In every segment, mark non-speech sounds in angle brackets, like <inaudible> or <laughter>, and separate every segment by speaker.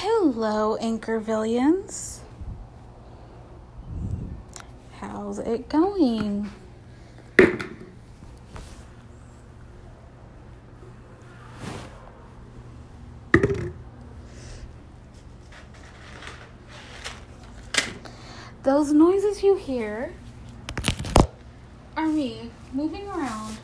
Speaker 1: Hello, Anchorvillians. How's it going? Those noises you hear are me moving around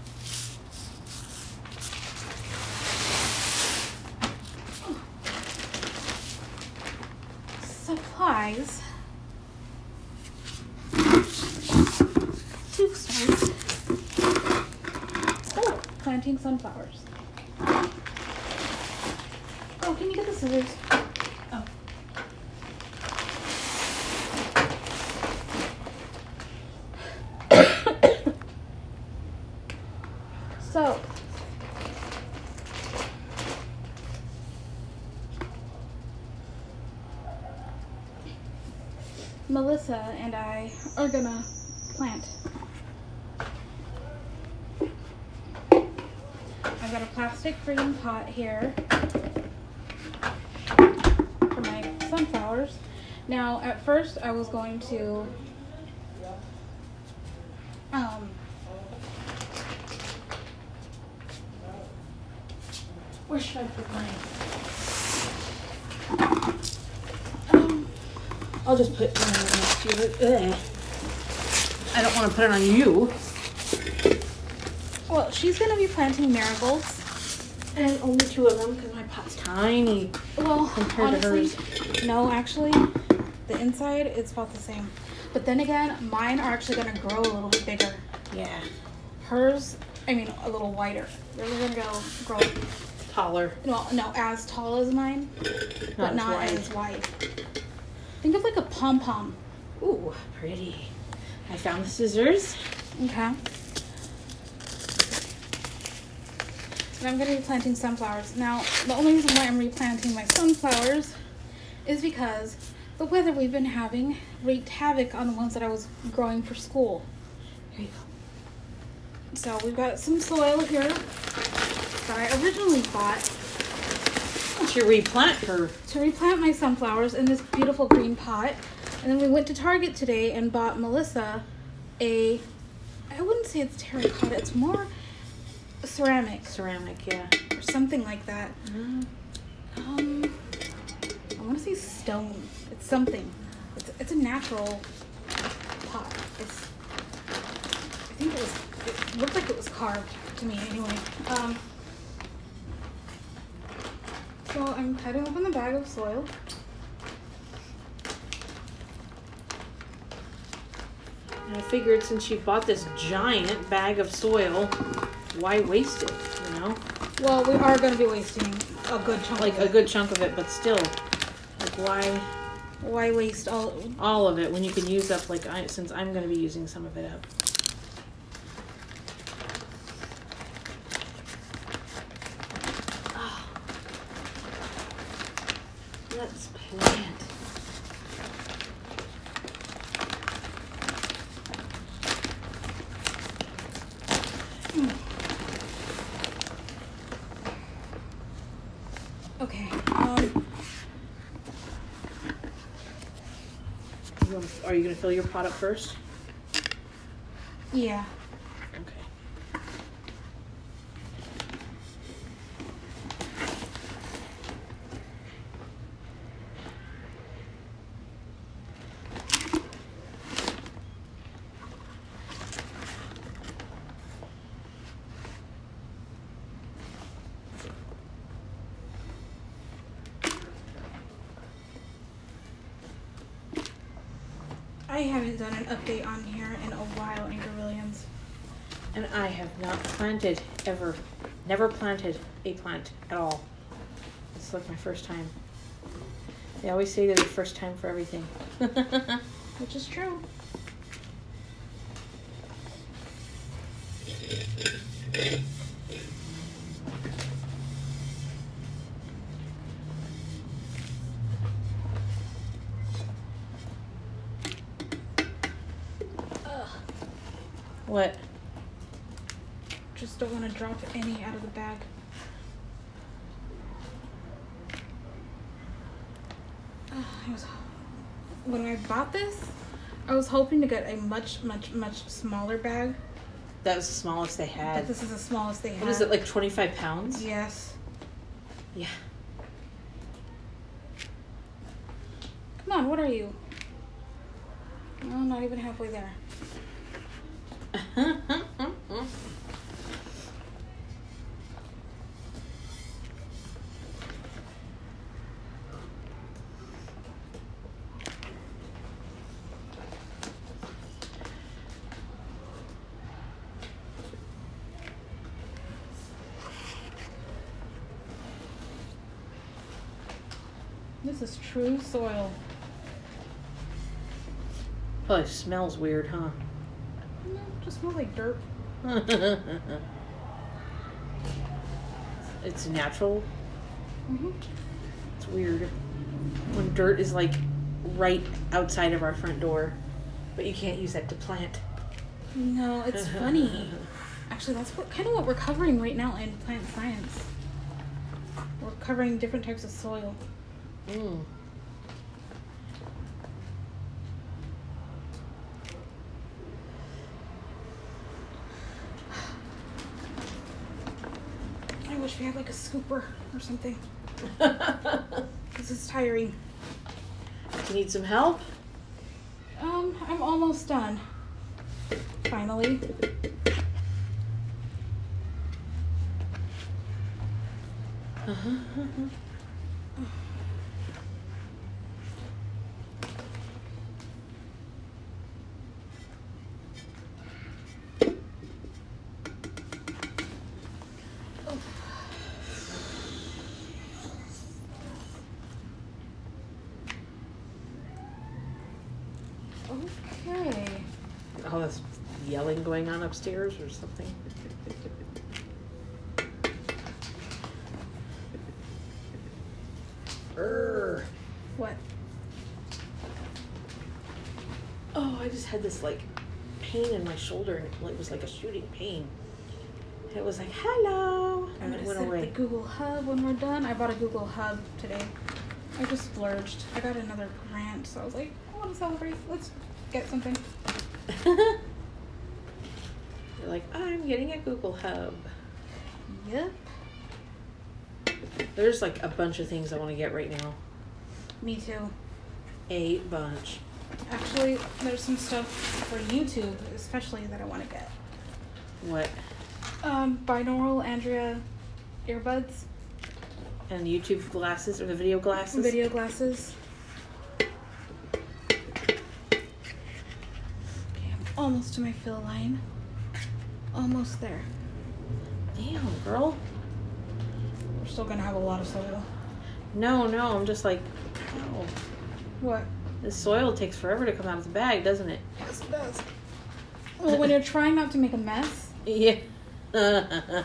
Speaker 1: supplies to start oh, planting sunflowers. Oh, can you get the scissors? Oh. <coughs> so, Melissa and I are gonna plant. I've got a plastic green pot here for my sunflowers. Now, at first, I was going to um, where should I put mine? Um,
Speaker 2: I'll just put I don't want to put it on you.
Speaker 1: well, she's gonna be planting marigolds.
Speaker 2: And only two of them because my pot's tiny.
Speaker 1: Well,
Speaker 2: Compared to
Speaker 1: honestly, no, actually, the inside is about the same. But then again, mine are actually gonna grow a little bit bigger.
Speaker 2: Yeah.
Speaker 1: Hers, I mean, a little wider. They're gonna go grow,
Speaker 2: Taller.
Speaker 1: no, no, as tall as mine,
Speaker 2: Not
Speaker 1: but
Speaker 2: as
Speaker 1: not
Speaker 2: wide.
Speaker 1: as wide. Think of like a pom pom.
Speaker 2: Ooh, pretty. I found the scissors.
Speaker 1: Okay. And I'm gonna be planting sunflowers. Now, the only reason why I'm replanting my sunflowers is because the weather we've been having wreaked havoc on the ones that I was growing for school.
Speaker 2: Here you go.
Speaker 1: So we've got some soil here that I originally bought
Speaker 2: you replant her,
Speaker 1: to replant my sunflowers in this beautiful green pot. And then we went to Target today and bought Melissa a I wouldn't say it's terracotta, it's more ceramic
Speaker 2: ceramic, yeah.
Speaker 1: or something like that. Um I want to say stone. It's something. It's it's a natural pot. It's I think it was it looked like it was carved to me anyway. Um so I'm cutting open the bag of soil.
Speaker 2: I figured since you bought this giant bag of soil, why waste it? You know,
Speaker 1: Well, we are going to be wasting a good chunk.
Speaker 2: like
Speaker 1: of
Speaker 2: a
Speaker 1: it.
Speaker 2: good chunk of it, but still, like why
Speaker 1: Why waste all?
Speaker 2: all of it when you can use up like I since I'm going to be using some of it up. Ah. Let's plant.
Speaker 1: Okay. Um,
Speaker 2: You Are you going to fill your pot up first?
Speaker 1: yeah.
Speaker 2: Okay.
Speaker 1: I haven't done an update on here in a while, Anchorvillians.
Speaker 2: And I have not planted ever, never planted a plant at all. It's like my first time. They always say there's a first time for everything. <laughs>
Speaker 1: Which is true. Drop any out of the bag. Ah, I was when I bought this, I was hoping to get a much, much, much smaller bag.
Speaker 2: That was the smallest they had.
Speaker 1: But this is the smallest they had.
Speaker 2: What is it, like 25 pounds?
Speaker 1: Yes.
Speaker 2: Yeah.
Speaker 1: Come on, what are you? No, not even halfway there. This is true soil.
Speaker 2: oh, it smells weird, huh?
Speaker 1: No, it just smells like dirt. <laughs>
Speaker 2: it's natural.
Speaker 1: hmm
Speaker 2: It's weird. When dirt is like right outside of our front door, but you can't use that to plant.
Speaker 1: No, it's <laughs> funny. Actually, that's what kind of what we're covering right now in plant science. We're covering different types of soil.
Speaker 2: Mm. <sighs>
Speaker 1: I wish we had like a scooper or something. <laughs> This is tiring.
Speaker 2: you need some help?
Speaker 1: Um, I'm almost done. Finally. Okay. <laughs>
Speaker 2: Oh, that's yelling going on upstairs or something. Err.
Speaker 1: What?
Speaker 2: Oh, I just had this like pain in my shoulder and it was like a shooting pain. It was like, hello.
Speaker 1: I'm
Speaker 2: And it went away.
Speaker 1: the Google Hub when we're done. I bought a Google Hub today. I just splurged. I got another grant, so I was like, I want to celebrate. Let's get something. <laughs>
Speaker 2: You're like, I'm getting a Google Hub.
Speaker 1: Yep.
Speaker 2: There's like a bunch of things I want to get right now.
Speaker 1: Me too.
Speaker 2: A bunch.
Speaker 1: Actually, there's some stuff for YouTube, especially that I want to get.
Speaker 2: What?
Speaker 1: Um, binaural Andrea earbuds,
Speaker 2: And YouTube glasses or the video glasses?
Speaker 1: video glasses. Okay, I'm almost to my fill line. Almost there.
Speaker 2: Damn, girl.
Speaker 1: We're still gonna have a lot of soil.
Speaker 2: No, no, I'm just like, oh,
Speaker 1: What?
Speaker 2: this soil takes forever to come out of the bag, doesn't it?
Speaker 1: Yes, it does. Well, when you're trying not to make a mess. <laughs>
Speaker 2: Yeah.
Speaker 1: Okay, I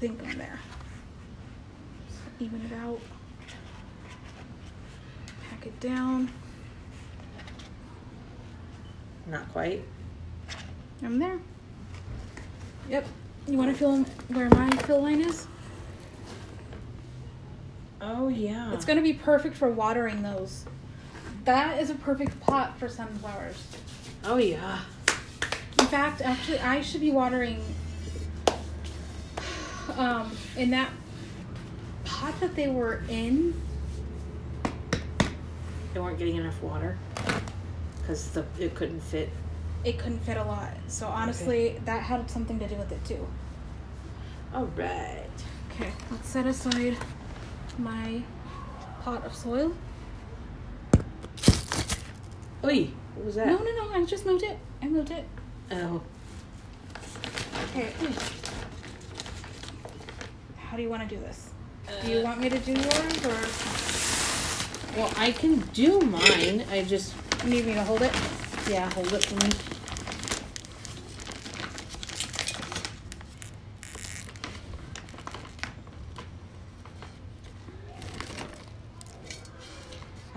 Speaker 1: think I'm there. Even it out. Pack it down.
Speaker 2: Not quite.
Speaker 1: I'm there. Yep. You want to feel where my fill line is?
Speaker 2: Oh yeah.
Speaker 1: It's going to be perfect for watering those. That is a perfect pot for sunflowers.
Speaker 2: Oh yeah.
Speaker 1: In fact, actually, I should be watering um, in that pot that they were in.
Speaker 2: They weren't getting enough water because the it couldn't fit.
Speaker 1: It couldn't fit a lot. So honestly, that had something to do with it too.
Speaker 2: All right.
Speaker 1: Okay, let's set aside my pot of soil.
Speaker 2: Oi, what was that?
Speaker 1: No, no, no, I just moved it. I moved it.
Speaker 2: Oh,
Speaker 1: Okay. How do you want to do this? Do you uh. want me to do yours or
Speaker 2: well, I can do mine. I just
Speaker 1: you need me to hold it?
Speaker 2: yeah, hold it for me.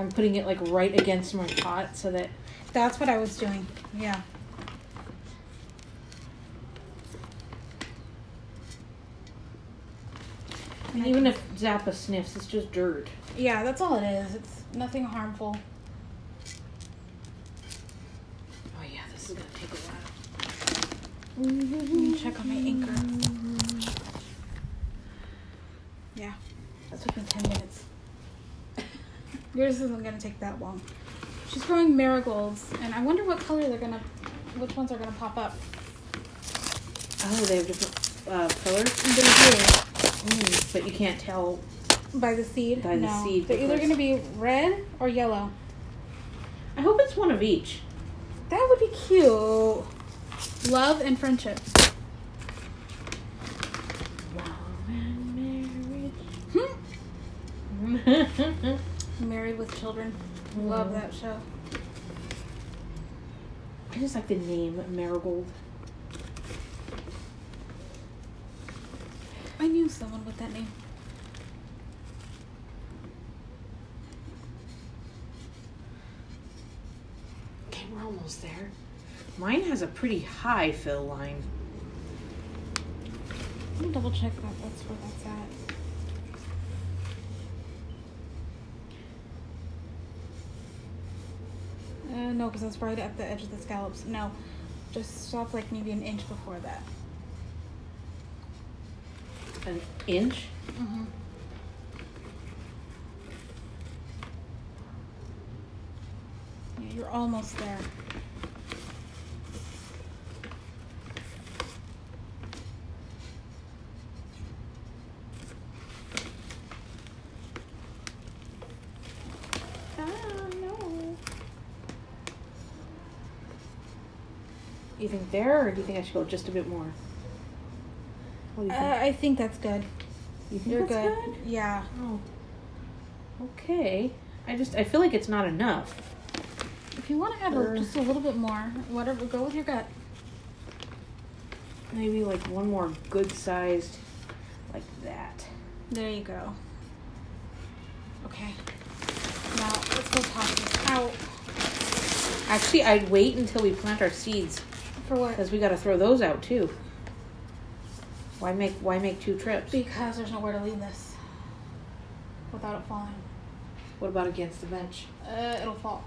Speaker 2: I'm putting it like right against my pot so that
Speaker 1: That's what I was doing. Yeah. And
Speaker 2: Even if Zappa sniffs, it's just dirt.
Speaker 1: Yeah, that's all it is. It's nothing harmful.
Speaker 2: Oh yeah, this is gonna take a while.
Speaker 1: Let me check on my anchor. Yeah, that took me 10 minutes. Yours isn't gonna take that long. She's growing marigolds, and I wonder what color they're gonna, which ones are gonna pop up.
Speaker 2: Oh, they have different uh, colors,
Speaker 1: They do.
Speaker 2: mm, but you can't tell.
Speaker 1: By the seed?
Speaker 2: By the seed,
Speaker 1: They're either gonna be red or yellow.
Speaker 2: I hope it's one of each.
Speaker 1: That would be cute. Love and friendship.
Speaker 2: Love and
Speaker 1: Hmm.
Speaker 2: marriage.
Speaker 1: Married with Children. Love that show.
Speaker 2: I just like the name Marigold.
Speaker 1: I knew someone with that name.
Speaker 2: Okay, we're almost there. Mine has a pretty high fill line.
Speaker 1: Let me double check that that's where that's at. Uh, no, because that's right at the edge of the scallops. No, just stop like maybe an inch before that.
Speaker 2: An inch?
Speaker 1: Mm-hmm. Yeah, you're almost there.
Speaker 2: Ah, no. You think there, or do you think I should go just a bit more? What do
Speaker 1: Uh,
Speaker 2: you think?
Speaker 1: I think that's good.
Speaker 2: you think
Speaker 1: You're
Speaker 2: that's
Speaker 1: good. Yeah.
Speaker 2: Oh. Okay. I just I feel like it's not enough.
Speaker 1: If you want to add a, just a little bit more, whatever, go with your gut.
Speaker 2: Maybe like one more good sized, like that.
Speaker 1: There you go. Okay. Now let's go toss this out.
Speaker 2: Actually, I'd wait until we plant our seeds
Speaker 1: For what?
Speaker 2: because we got to throw those out too. Why make Why make two trips?
Speaker 1: Because there's nowhere to leave this without it falling.
Speaker 2: What about against the bench?
Speaker 1: Uh, it'll fall.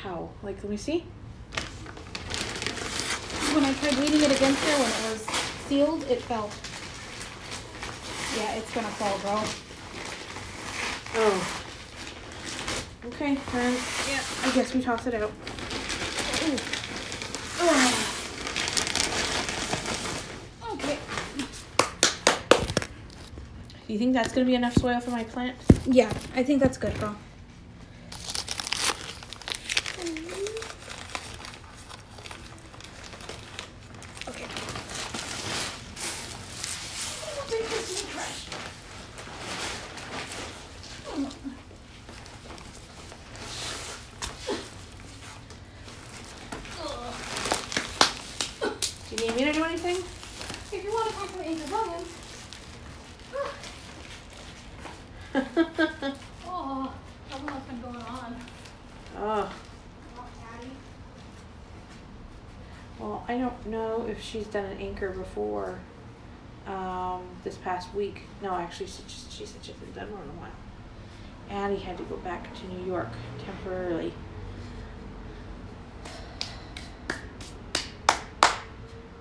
Speaker 2: How? Like, let me see.
Speaker 1: When I tried leaning it against there when it was sealed, it fell. Yeah, it's gonna fall, bro.
Speaker 2: Oh. Okay, then yeah, I guess we toss it out. <sighs>
Speaker 1: Okay.
Speaker 2: Do you think that's gonna be enough soil for my plant?
Speaker 1: Yeah, I think that's good, girl. Okay. I'll take this in the trash.
Speaker 2: Do you need me to do anything?
Speaker 1: If you want to talk to Anchorvillians. Oh, I don't know what's been going on.
Speaker 2: oh,
Speaker 1: Oh, Daddy.
Speaker 2: well, I don't know if she's done an anchor before. Um, this past week. No, actually, she, just, she said she hasn't done one in a while. Addie had to go back to New York temporarily.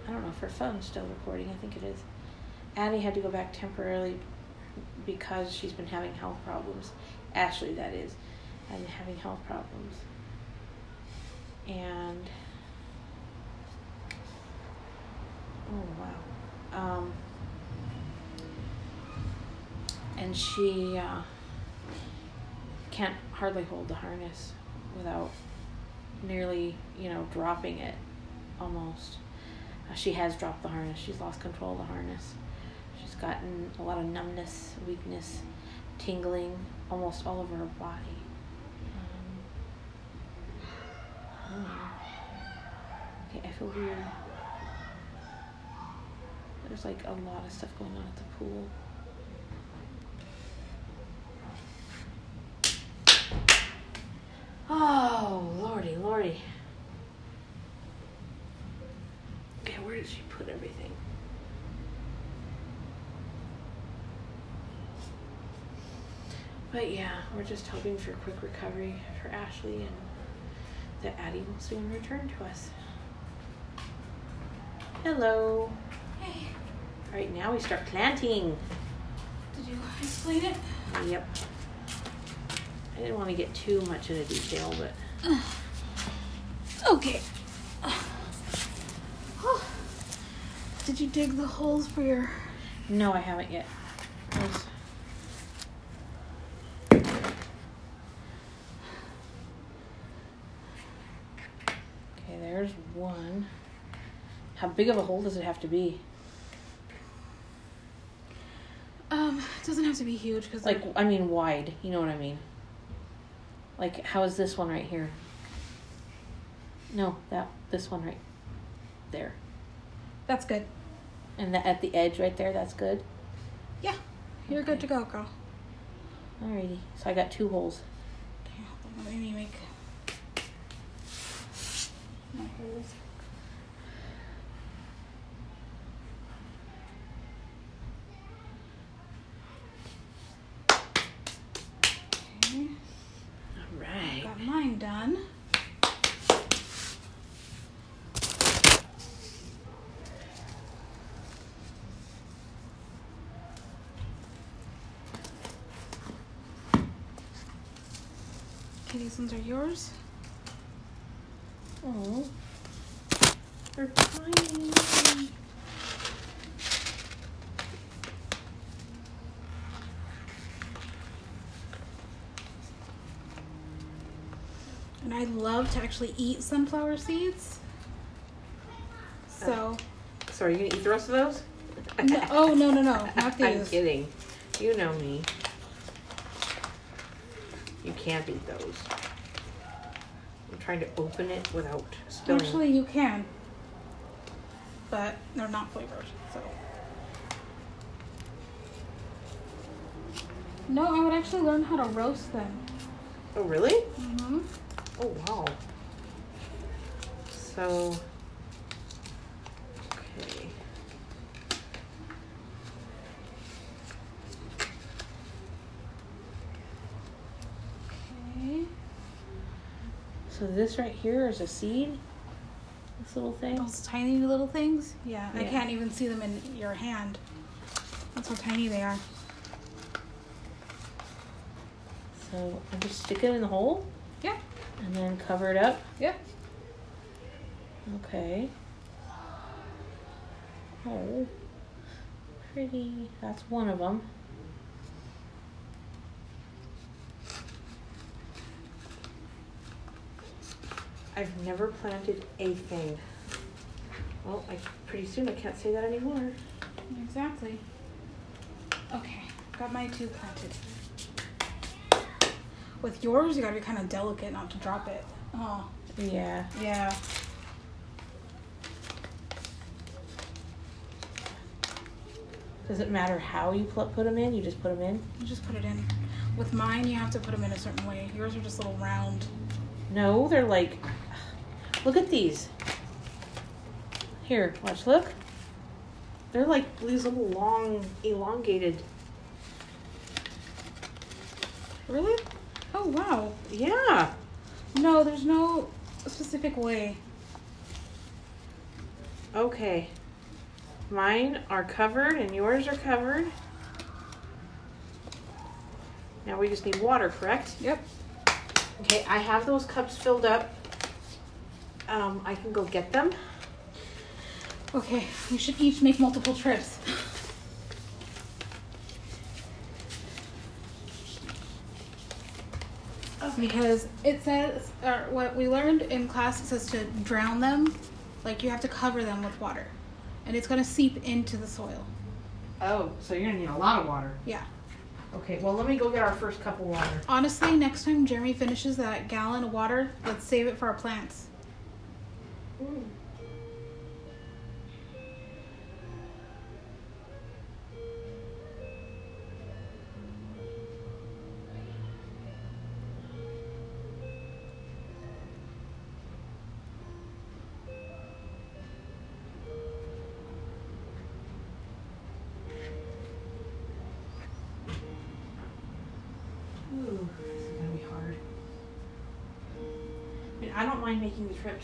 Speaker 2: I don't know if her phone's still recording. I think it is. Addie had to go back temporarily because she's been having health problems. Ashley, that is, and having health problems. And oh wow, um, and she uh, can't hardly hold the harness without nearly, you know, dropping it almost. Uh, she has dropped the harness. She's lost control of the harness. She's gotten a lot of numbness, weakness, tingling almost all over her body. Um. <sighs> Okay, I feel weird. There's like a lot of stuff going on at the pool. Oh, lordy, lordy. Okay, where did she put everything? But yeah, we're just hoping for quick recovery for Ashley and that Addie will soon return to us. Hello. All right, now we start planting.
Speaker 1: did you explain it?
Speaker 2: Yep. I didn't want to get too much into detail, but
Speaker 1: Okay. Did you dig the holes for your?
Speaker 2: no, I haven't yet. There's- Okay, there's one. How big of a hole does it have to be?
Speaker 1: Um, it doesn't have to be huge because
Speaker 2: Like, I mean, wide. You know what I mean? Like, how is this one right here? No, that this one right there,
Speaker 1: that's good.
Speaker 2: and that at the edge right there. That's good.
Speaker 1: Yeah, you're good to go, girl.
Speaker 2: Alrighty. So I got two holes.
Speaker 1: Okay, hold on, let me make my holes. Okay,
Speaker 2: All right.
Speaker 1: got mine done. Okay, these ones are yours.
Speaker 2: Oh, they're tiny.
Speaker 1: And I love to actually eat sunflower seeds. So, oh.
Speaker 2: So are you gonna eat the rest of those?
Speaker 1: no, oh no no no, <laughs> not
Speaker 2: I'm kidding. You know me. Can't eat those. I'm trying to open it without spilling.
Speaker 1: Actually, you can, but they're not flavored. So, no, I would actually learn how to roast them.
Speaker 2: oh really?
Speaker 1: Mm-hmm.
Speaker 2: Oh wow. So. Okay.
Speaker 1: Okay.
Speaker 2: So this right here is a seed. This little thing.
Speaker 1: Those tiny little things. Yeah, I can't even see them in your hand. That's how tiny they are.
Speaker 2: So I just stick it in the hole
Speaker 1: Yeah.
Speaker 2: and then cover it up.
Speaker 1: Yeah.
Speaker 2: Okay. Oh, pretty. That's one of them. I've never planted a thing. Well, I pretty soon I can't say that anymore.
Speaker 1: Exactly. Okay, got my two planted. With yours, you gotta be kind of delicate not to drop it. Oh,
Speaker 2: Yeah.
Speaker 1: yeah.
Speaker 2: Does it matter how you pl- put them in? You just put them in?
Speaker 1: You just put it in. With mine, you have to put them in a certain way. Yours are just little round.
Speaker 2: No, they're like. Look at these. Here, watch. Look. They're like these little long, elongated.
Speaker 1: Really? Oh wow.
Speaker 2: Yeah.
Speaker 1: No, there's no specific way.
Speaker 2: Okay. Mine are covered and yours are covered. Now we just need water, correct?
Speaker 1: Yep.
Speaker 2: Okay, I have those cups filled up. Um, I can go get them.
Speaker 1: Okay, we should each make multiple trips. Because it says, or what we learned in class, it says to drown them, like you have to cover them with water, and it's gonna seep into the soil.
Speaker 2: Oh, so you're gonna need a lot of water.
Speaker 1: Yeah.
Speaker 2: Okay, well let me go get our first cup of water.
Speaker 1: Honestly, next time Jeremy finishes that gallon of water, let's save it for our plants.
Speaker 2: Ooh,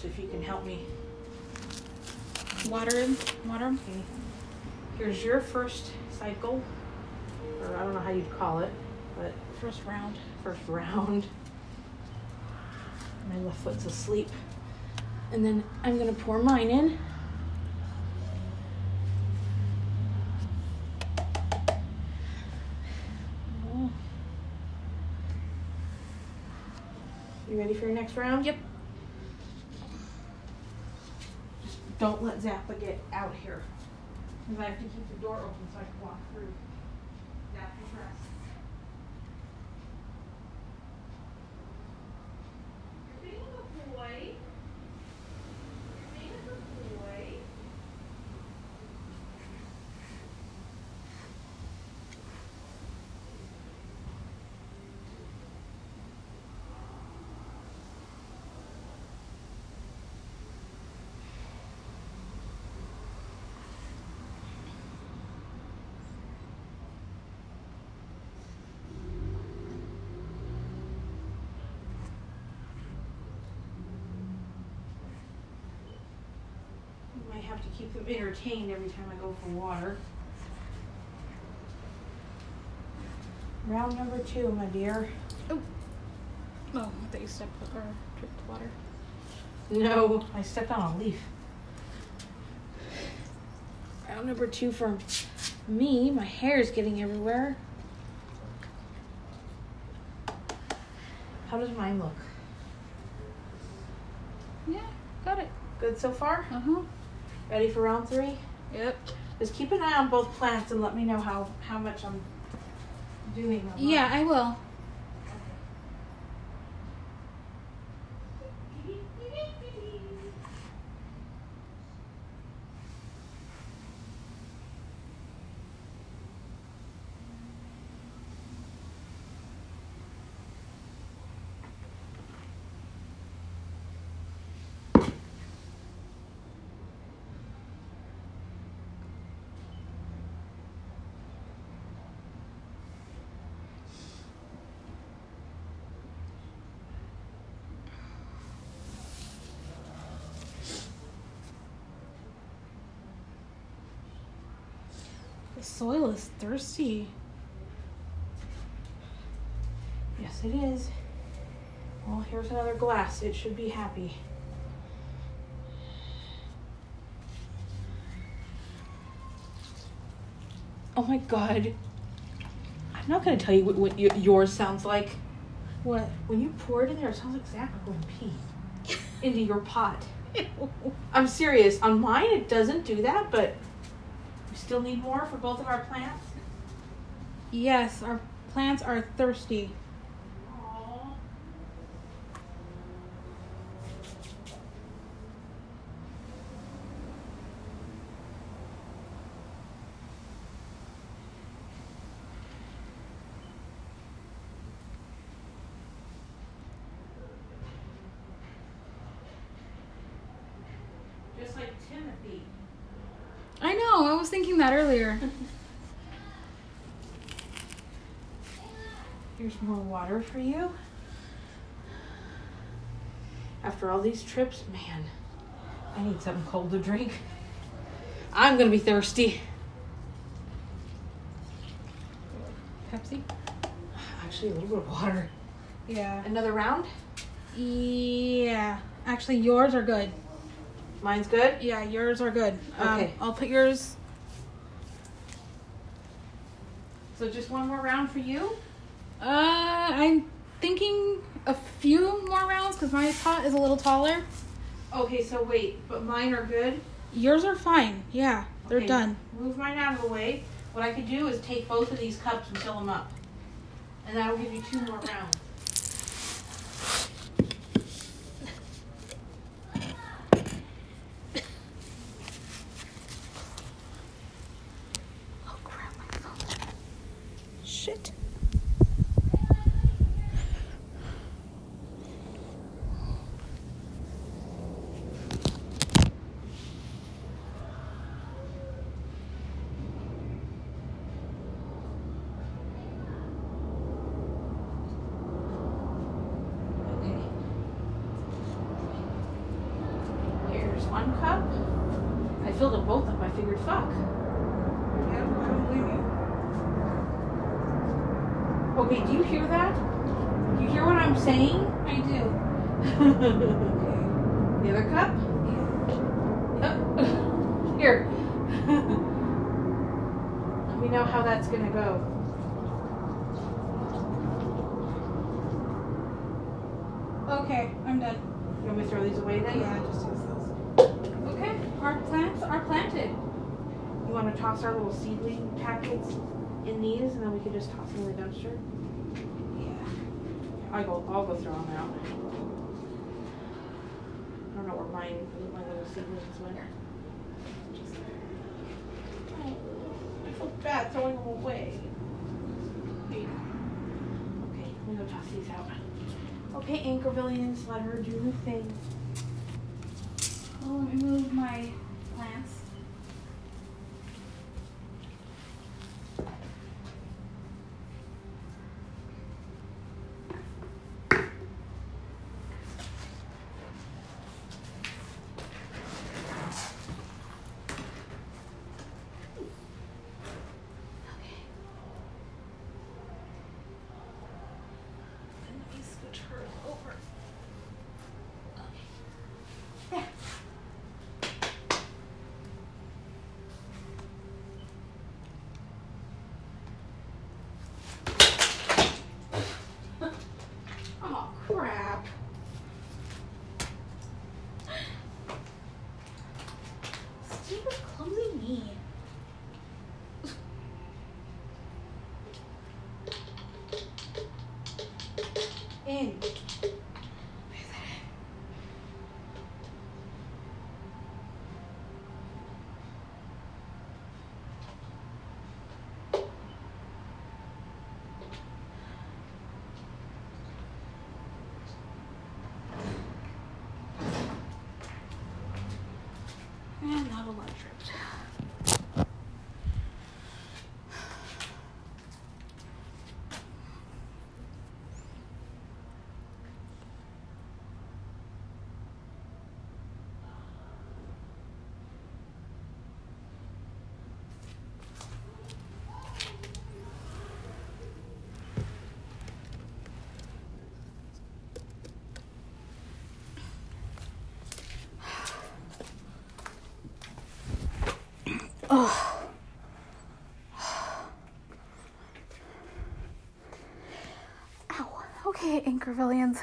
Speaker 2: making if you can help me.
Speaker 1: Water him. Water him.
Speaker 2: Okay. Here's your first cycle, or I don't know how you'd call it, but
Speaker 1: First round.
Speaker 2: first round. My left foot's asleep. And then I'm gonna pour mine in. Oh. You ready for your next round?
Speaker 1: Yep.
Speaker 2: Just don't let Zappa get out here. Because I have to keep the door open so I can walk through. Zappa's rest. You're being a boy. You're being a good boy. You might have to keep them entertained every time I go for water. Round number two, my dear.
Speaker 1: Oh, I thought you stepped or dripped water.
Speaker 2: No, I stepped on a leaf. Round number two for me. My hair is getting everywhere. How does mine look?
Speaker 1: Yeah, got it.
Speaker 2: Good so far?
Speaker 1: Uh huh.
Speaker 2: Ready for round three?
Speaker 1: Yep.
Speaker 2: Just keep an eye on both plants and let me know how, how much I'm doing.
Speaker 1: Yeah. I will. The soil is thirsty.
Speaker 2: Yes, it is. Well, here's another glass. It should be happy. Oh my god. I'm not gonna tell you what, what yours sounds like.
Speaker 1: What?
Speaker 2: When you pour it in there, it sounds like Zach going pee into your pot. <laughs> I'm serious. On mine, it doesn't do that, but still need more for both of our plants.
Speaker 1: yes, our plants are thirsty.
Speaker 2: Aww. Just like Timothy.
Speaker 1: I know. I was thinking that earlier.
Speaker 2: Here's more water for you. After all these trips, man, I need something cold to drink. I'm gonna be thirsty.
Speaker 1: Pepsi.
Speaker 2: Actually, a little bit of water.
Speaker 1: Yeah.
Speaker 2: Another round?
Speaker 1: Yeah. Actually, yours are good.
Speaker 2: Mine's good.
Speaker 1: Yeah, yours are good. Um,
Speaker 2: Okay.
Speaker 1: I'll put yours.
Speaker 2: So just one more round for you.
Speaker 1: Uh, I'm thinking a few more rounds because my pot is a little taller.
Speaker 2: Okay, so wait, but mine are good.
Speaker 1: Yours are fine. Yeah, they're
Speaker 2: Okay,
Speaker 1: done.
Speaker 2: Move mine out of the way. What I could do is take both of these cups and fill them up, and that'll give you two more rounds.
Speaker 1: Oh crap, my phone. Shit.
Speaker 2: Figured, fuck.
Speaker 1: Yeah, I don't blame you.
Speaker 2: Okay, do you hear that? Do you hear what I'm saying?
Speaker 1: I do. Okay. <laughs>
Speaker 2: The other cup? Uh, <laughs> here. <laughs> Let me know how that's gonna go.
Speaker 1: Okay, I'm done.
Speaker 2: You want me to throw these away then?
Speaker 1: Yeah, just use those. Okay, our plants are planted.
Speaker 2: You want to toss our little seedling packets in these, and then we can just toss them in the dumpster?
Speaker 1: Yeah.
Speaker 2: I go. I'll go throw them out. I don't know where mine, my little seedlings went. Oh, I feel bad throwing them away. Okay, I'm gonna go toss these out. Okay, Anchorvillians, let her do her thing.
Speaker 1: Oh, I'll remove my plants. Then let me scooch her over. There. Oh crap. Stupid clumsy me.
Speaker 2: In.
Speaker 1: And not a lot dripped. Oh. Ow. Okay, Anchorvillians.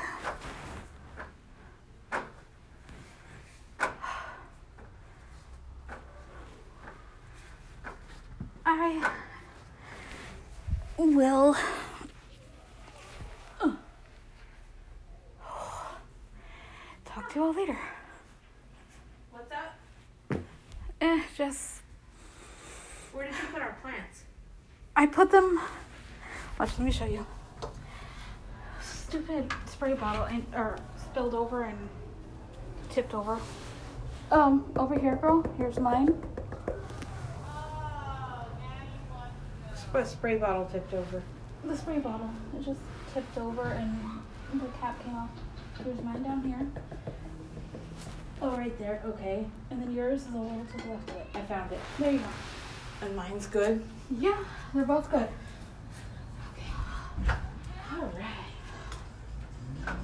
Speaker 1: I will. uh, Talk to you all later.
Speaker 2: What's that?
Speaker 1: Eh, just
Speaker 2: Where did you put our plants?
Speaker 1: I put them. Watch, let me show you. Stupid spray bottle and or spilled over and tipped over. Um, over here, girl. Here's mine.
Speaker 2: A spray bottle tipped over.
Speaker 1: The spray bottle. It just tipped over and the cap came off. Here's mine down here,
Speaker 2: Oh, right there. Okay,
Speaker 1: and then yours is a little to the left of it.
Speaker 2: I found it.
Speaker 1: There you go.
Speaker 2: And mine's good.
Speaker 1: Yeah, they're both good. Okay.
Speaker 2: All right.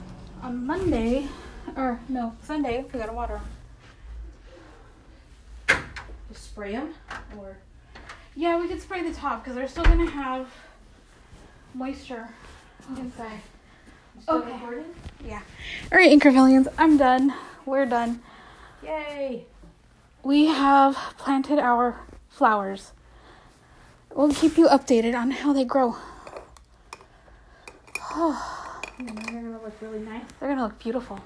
Speaker 1: On Monday, or no, Sunday, we gotta water 'em.
Speaker 2: Just spray them, or
Speaker 1: Yeah, we could spray the top because they're still gonna have moisture inside. Okay.
Speaker 2: recording?
Speaker 1: Yeah. All right, Anchorvillians, I'm done. We're done.
Speaker 2: Yay!
Speaker 1: We have planted our flowers. We'll keep you updated on how they grow.
Speaker 2: And <sighs> they're gonna look really nice.
Speaker 1: They're gonna look beautiful.